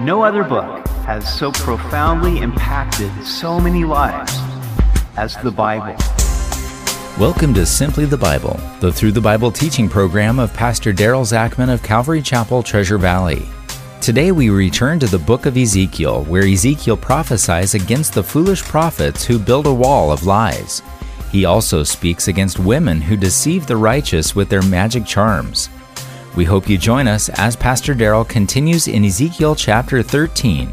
No other book has so profoundly impacted so many lives as the Bible. Welcome to Simply the Bible, the Through the Bible teaching program of Pastor Daryl Zachman of Calvary Chapel, Treasure Valley. Today we return to the book of Ezekiel, where Ezekiel prophesies against the foolish prophets who build a wall of lies. He also speaks against women who deceive the righteous with their magic charms. We hope you join us as Pastor Daryl continues in Ezekiel chapter 13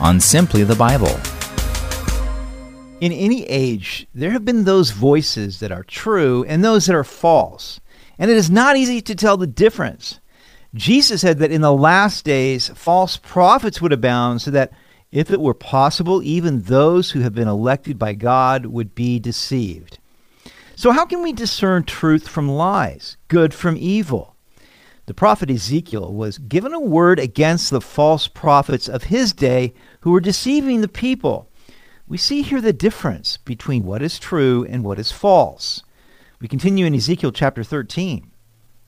on Simply the Bible. In any age, there have been those voices that are true and those that are false, and it is not easy to tell the difference. Jesus said that in the last days, false prophets would abound, so that if it were possible, even those who have been elected by God would be deceived. So, how can we discern truth from lies, good from evil? The prophet Ezekiel was given a word against the false prophets of his day who were deceiving the people. We see here the difference between what is true and what is false. We continue in Ezekiel chapter 13.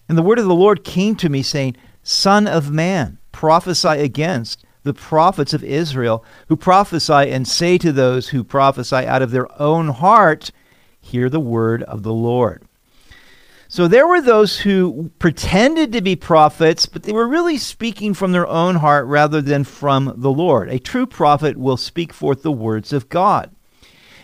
And the word of the Lord came to me, saying, Son of man, prophesy against the prophets of Israel, who prophesy and say to those who prophesy out of their own heart, Hear the word of the Lord. So there were those who pretended to be prophets, but they were really speaking from their own heart rather than from the Lord. A true prophet will speak forth the words of God.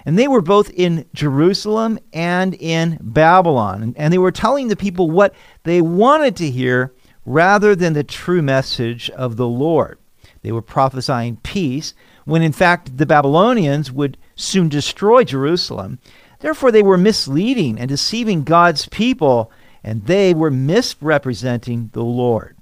And they were both in Jerusalem and in Babylon. And they were telling the people what they wanted to hear rather than the true message of the Lord. They were prophesying peace when in fact the Babylonians would soon destroy Jerusalem. Therefore, they were misleading and deceiving God's people, and they were misrepresenting the Lord.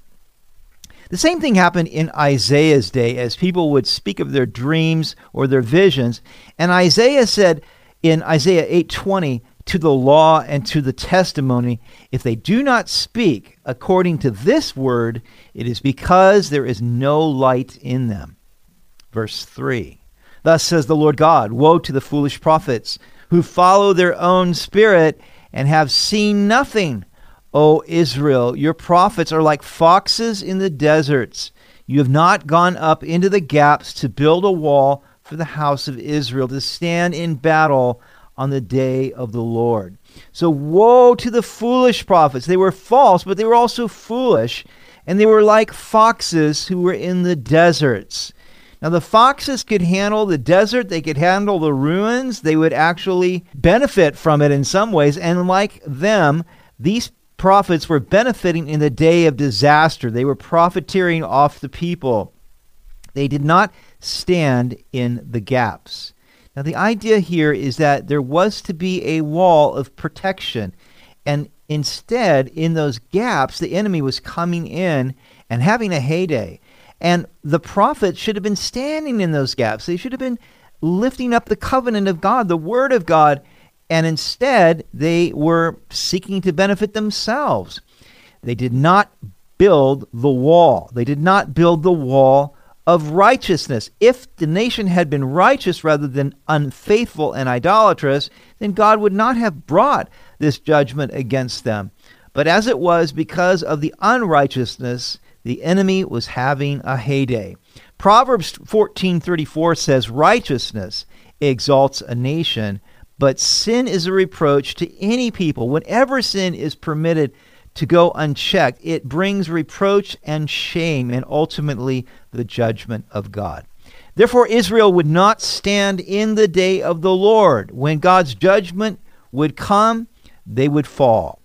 The same thing happened in Isaiah's day as people would speak of their dreams or their visions. And Isaiah said in Isaiah 8:20, to the law and to the testimony, if they do not speak according to this word, it is because there is no light in them. Verse 3. Thus says the Lord God Woe to the foolish prophets who follow their own spirit and have seen nothing. O Israel, your prophets are like foxes in the deserts. You have not gone up into the gaps to build a wall for the house of Israel, to stand in battle on the day of the Lord. So, woe to the foolish prophets. They were false, but they were also foolish, and they were like foxes who were in the deserts. Now, the foxes could handle the desert, they could handle the ruins, they would actually benefit from it in some ways. And like them, these prophets were benefiting in the day of disaster. They were profiteering off the people. They did not stand in the gaps. Now, the idea here is that there was to be a wall of protection. And instead, in those gaps, the enemy was coming in and having a heyday. And the prophets should have been standing in those gaps. They should have been lifting up the covenant of God, the word of God, and instead they were seeking to benefit themselves. They did not build the wall. They did not build the wall of righteousness. If the nation had been righteous rather than unfaithful and idolatrous, then God would not have brought this judgment against them. But as it was, because of the unrighteousness, the enemy was having a heyday. Proverbs 14:34 says righteousness exalts a nation, but sin is a reproach to any people. Whenever sin is permitted to go unchecked, it brings reproach and shame and ultimately the judgment of God. Therefore, Israel would not stand in the day of the Lord. When God's judgment would come, they would fall.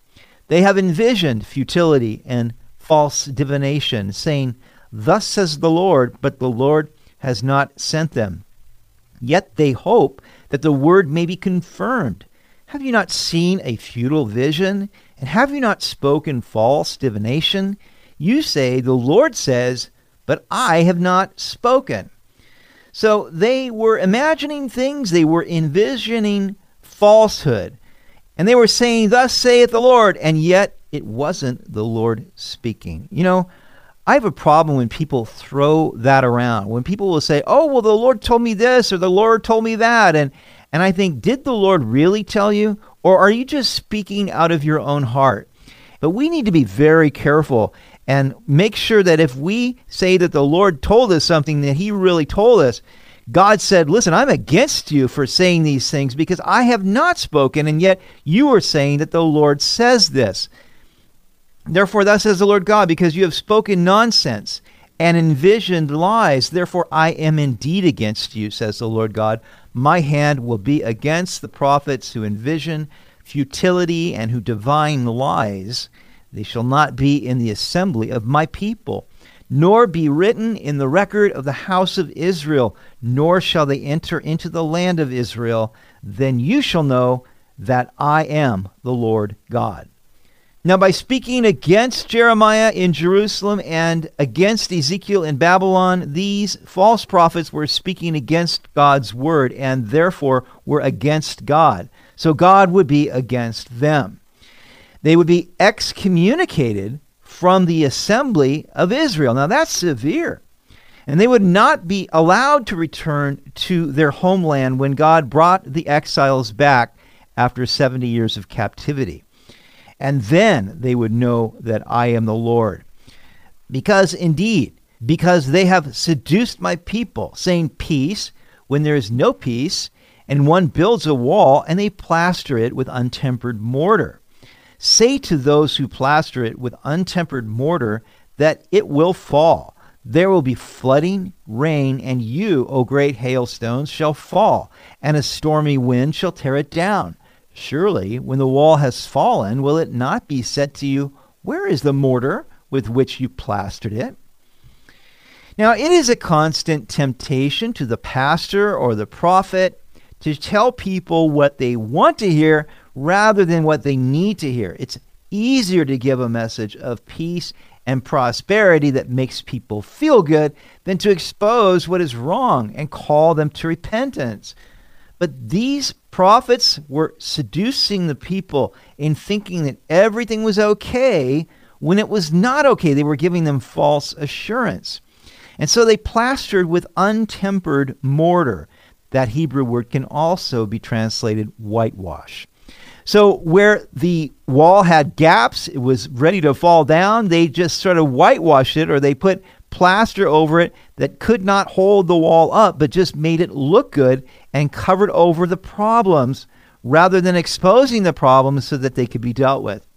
They have envisioned futility and false divination, saying, Thus says the Lord, but the Lord has not sent them. Yet they hope that the word may be confirmed. Have you not seen a futile vision? And have you not spoken false divination? You say, The Lord says, but I have not spoken. So they were imagining things, they were envisioning falsehood. And they were saying, Thus saith the Lord, and yet it wasn't the Lord speaking. You know, I have a problem when people throw that around. When people will say, "Oh, well the Lord told me this or the Lord told me that." And and I think, "Did the Lord really tell you or are you just speaking out of your own heart?" But we need to be very careful and make sure that if we say that the Lord told us something that He really told us, God said, Listen, I'm against you for saying these things because I have not spoken, and yet you are saying that the Lord says this. Therefore, thus says the Lord God, because you have spoken nonsense and envisioned lies, therefore I am indeed against you, says the Lord God. My hand will be against the prophets who envision futility and who divine lies. They shall not be in the assembly of my people, nor be written in the record of the house of Israel, nor shall they enter into the land of Israel. Then you shall know that I am the Lord God. Now, by speaking against Jeremiah in Jerusalem and against Ezekiel in Babylon, these false prophets were speaking against God's word and therefore were against God. So God would be against them. They would be excommunicated from the assembly of Israel. Now, that's severe. And they would not be allowed to return to their homeland when God brought the exiles back after 70 years of captivity and then they would know that I am the Lord. Because indeed, because they have seduced my people, saying peace when there is no peace, and one builds a wall and they plaster it with untempered mortar. Say to those who plaster it with untempered mortar that it will fall. There will be flooding, rain, and you, O great hailstones, shall fall, and a stormy wind shall tear it down. Surely, when the wall has fallen, will it not be said to you, Where is the mortar with which you plastered it? Now, it is a constant temptation to the pastor or the prophet to tell people what they want to hear rather than what they need to hear. It's easier to give a message of peace and prosperity that makes people feel good than to expose what is wrong and call them to repentance. But these prophets were seducing the people in thinking that everything was okay when it was not okay. They were giving them false assurance. And so they plastered with untempered mortar. That Hebrew word can also be translated whitewash. So, where the wall had gaps, it was ready to fall down, they just sort of whitewashed it or they put plaster over it that could not hold the wall up, but just made it look good and covered over the problems rather than exposing the problems so that they could be dealt with.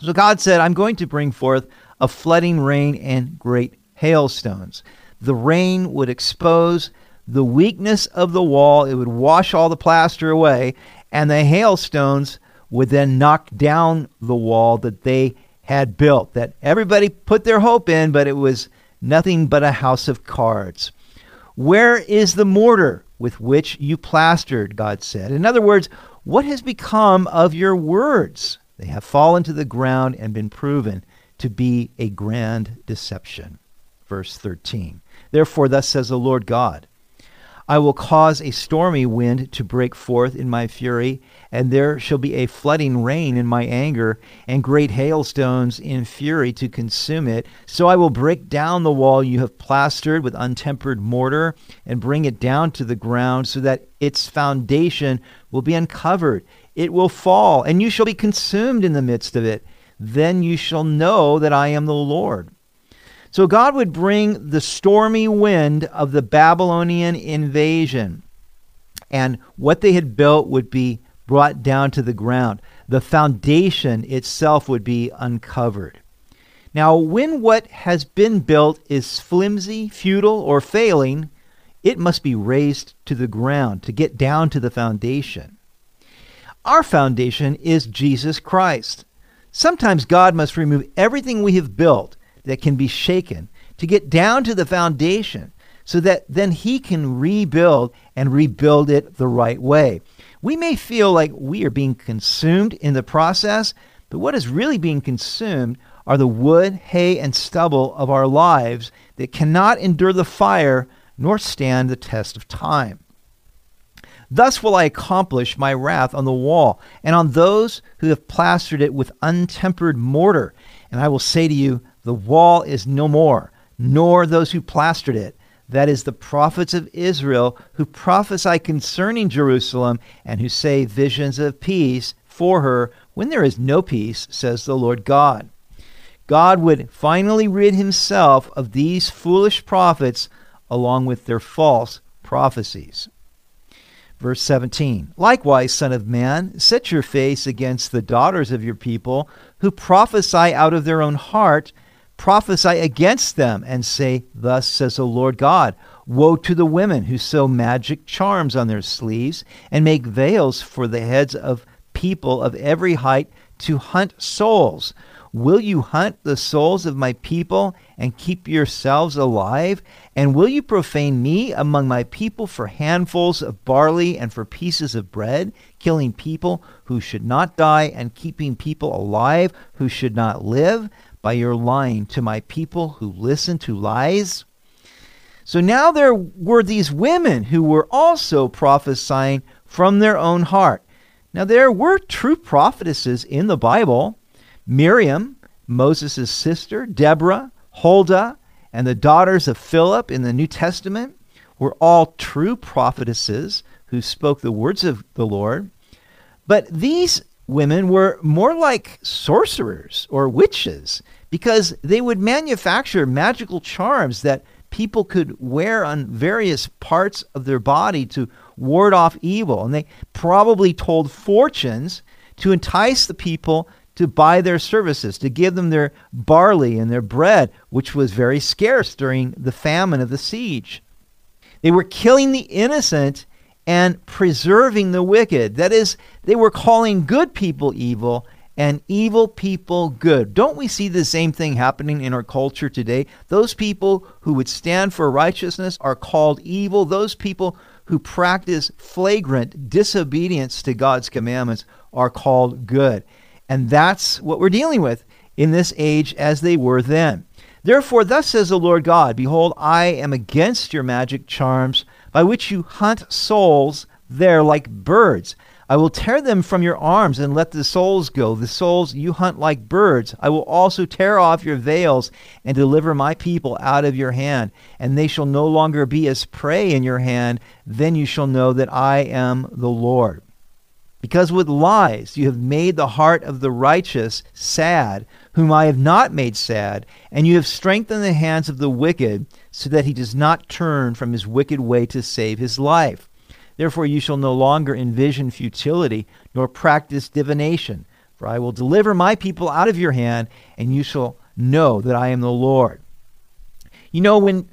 So God said, I'm going to bring forth a flooding rain and great hailstones. The rain would expose the weakness of the wall, it would wash all the plaster away, and the hailstones would then knock down the wall that they had built, that everybody put their hope in, but it was nothing but a house of cards. Where is the mortar? with which you plastered, God said. In other words, what has become of your words? They have fallen to the ground and been proven to be a grand deception. Verse 13. Therefore, thus says the Lord God I will cause a stormy wind to break forth in my fury, and there shall be a flooding rain in my anger, and great hailstones in fury to consume it. So I will break down the wall you have plastered with untempered mortar, and bring it down to the ground, so that its foundation will be uncovered. It will fall, and you shall be consumed in the midst of it. Then you shall know that I am the Lord. So God would bring the stormy wind of the Babylonian invasion, and what they had built would be brought down to the ground. The foundation itself would be uncovered. Now, when what has been built is flimsy, futile, or failing, it must be razed to the ground to get down to the foundation. Our foundation is Jesus Christ. Sometimes God must remove everything we have built that can be shaken to get down to the foundation so that then he can rebuild and rebuild it the right way. We may feel like we are being consumed in the process, but what is really being consumed are the wood, hay, and stubble of our lives that cannot endure the fire nor stand the test of time. Thus will I accomplish my wrath on the wall and on those who have plastered it with untempered mortar. And I will say to you, the wall is no more, nor those who plastered it. That is the prophets of Israel who prophesy concerning Jerusalem and who say visions of peace for her when there is no peace, says the Lord God. God would finally rid himself of these foolish prophets along with their false prophecies. Verse 17 Likewise, Son of Man, set your face against the daughters of your people who prophesy out of their own heart. Prophesy against them and say, Thus says the Lord God Woe to the women who sew magic charms on their sleeves and make veils for the heads of people of every height to hunt souls. Will you hunt the souls of my people and keep yourselves alive? And will you profane me among my people for handfuls of barley and for pieces of bread, killing people who should not die and keeping people alive who should not live by your lying to my people who listen to lies? So now there were these women who were also prophesying from their own heart. Now there were true prophetesses in the Bible. Miriam, Moses' sister, Deborah, Huldah, and the daughters of Philip in the New Testament were all true prophetesses who spoke the words of the Lord. But these women were more like sorcerers or witches because they would manufacture magical charms that people could wear on various parts of their body to ward off evil. And they probably told fortunes to entice the people to buy their services, to give them their barley and their bread, which was very scarce during the famine of the siege. They were killing the innocent and preserving the wicked. That is, they were calling good people evil and evil people good. Don't we see the same thing happening in our culture today? Those people who would stand for righteousness are called evil. Those people who practice flagrant disobedience to God's commandments are called good. And that's what we're dealing with in this age as they were then. Therefore, thus says the Lord God Behold, I am against your magic charms, by which you hunt souls there like birds. I will tear them from your arms and let the souls go, the souls you hunt like birds. I will also tear off your veils and deliver my people out of your hand, and they shall no longer be as prey in your hand. Then you shall know that I am the Lord. Because with lies you have made the heart of the righteous sad, whom I have not made sad, and you have strengthened the hands of the wicked, so that he does not turn from his wicked way to save his life. Therefore you shall no longer envision futility, nor practice divination. For I will deliver my people out of your hand, and you shall know that I am the Lord. You know, when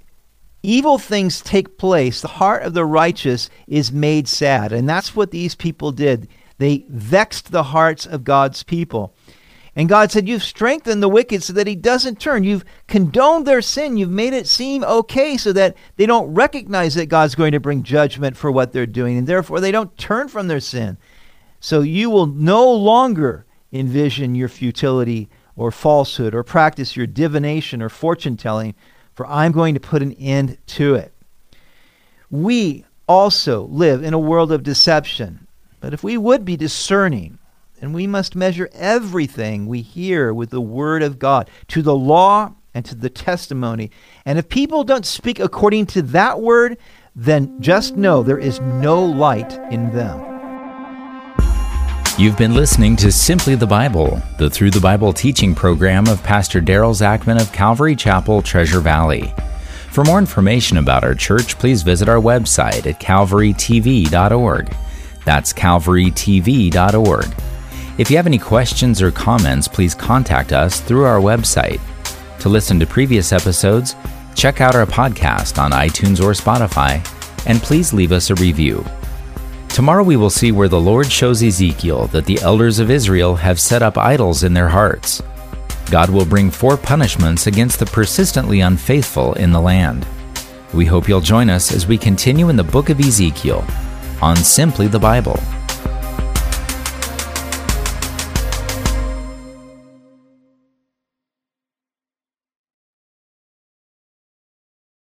evil things take place, the heart of the righteous is made sad. And that's what these people did. They vexed the hearts of God's people. And God said, You've strengthened the wicked so that he doesn't turn. You've condoned their sin. You've made it seem okay so that they don't recognize that God's going to bring judgment for what they're doing. And therefore, they don't turn from their sin. So you will no longer envision your futility or falsehood or practice your divination or fortune telling, for I'm going to put an end to it. We also live in a world of deception. But if we would be discerning, then we must measure everything we hear with the Word of God, to the law and to the testimony. And if people don't speak according to that Word, then just know there is no light in them. You've been listening to Simply the Bible, the Through the Bible teaching program of Pastor Daryl Zachman of Calvary Chapel, Treasure Valley. For more information about our church, please visit our website at calvarytv.org. That's calvarytv.org. If you have any questions or comments, please contact us through our website. To listen to previous episodes, check out our podcast on iTunes or Spotify, and please leave us a review. Tomorrow we will see where the Lord shows Ezekiel that the elders of Israel have set up idols in their hearts. God will bring four punishments against the persistently unfaithful in the land. We hope you'll join us as we continue in the book of Ezekiel on Simply the Bible.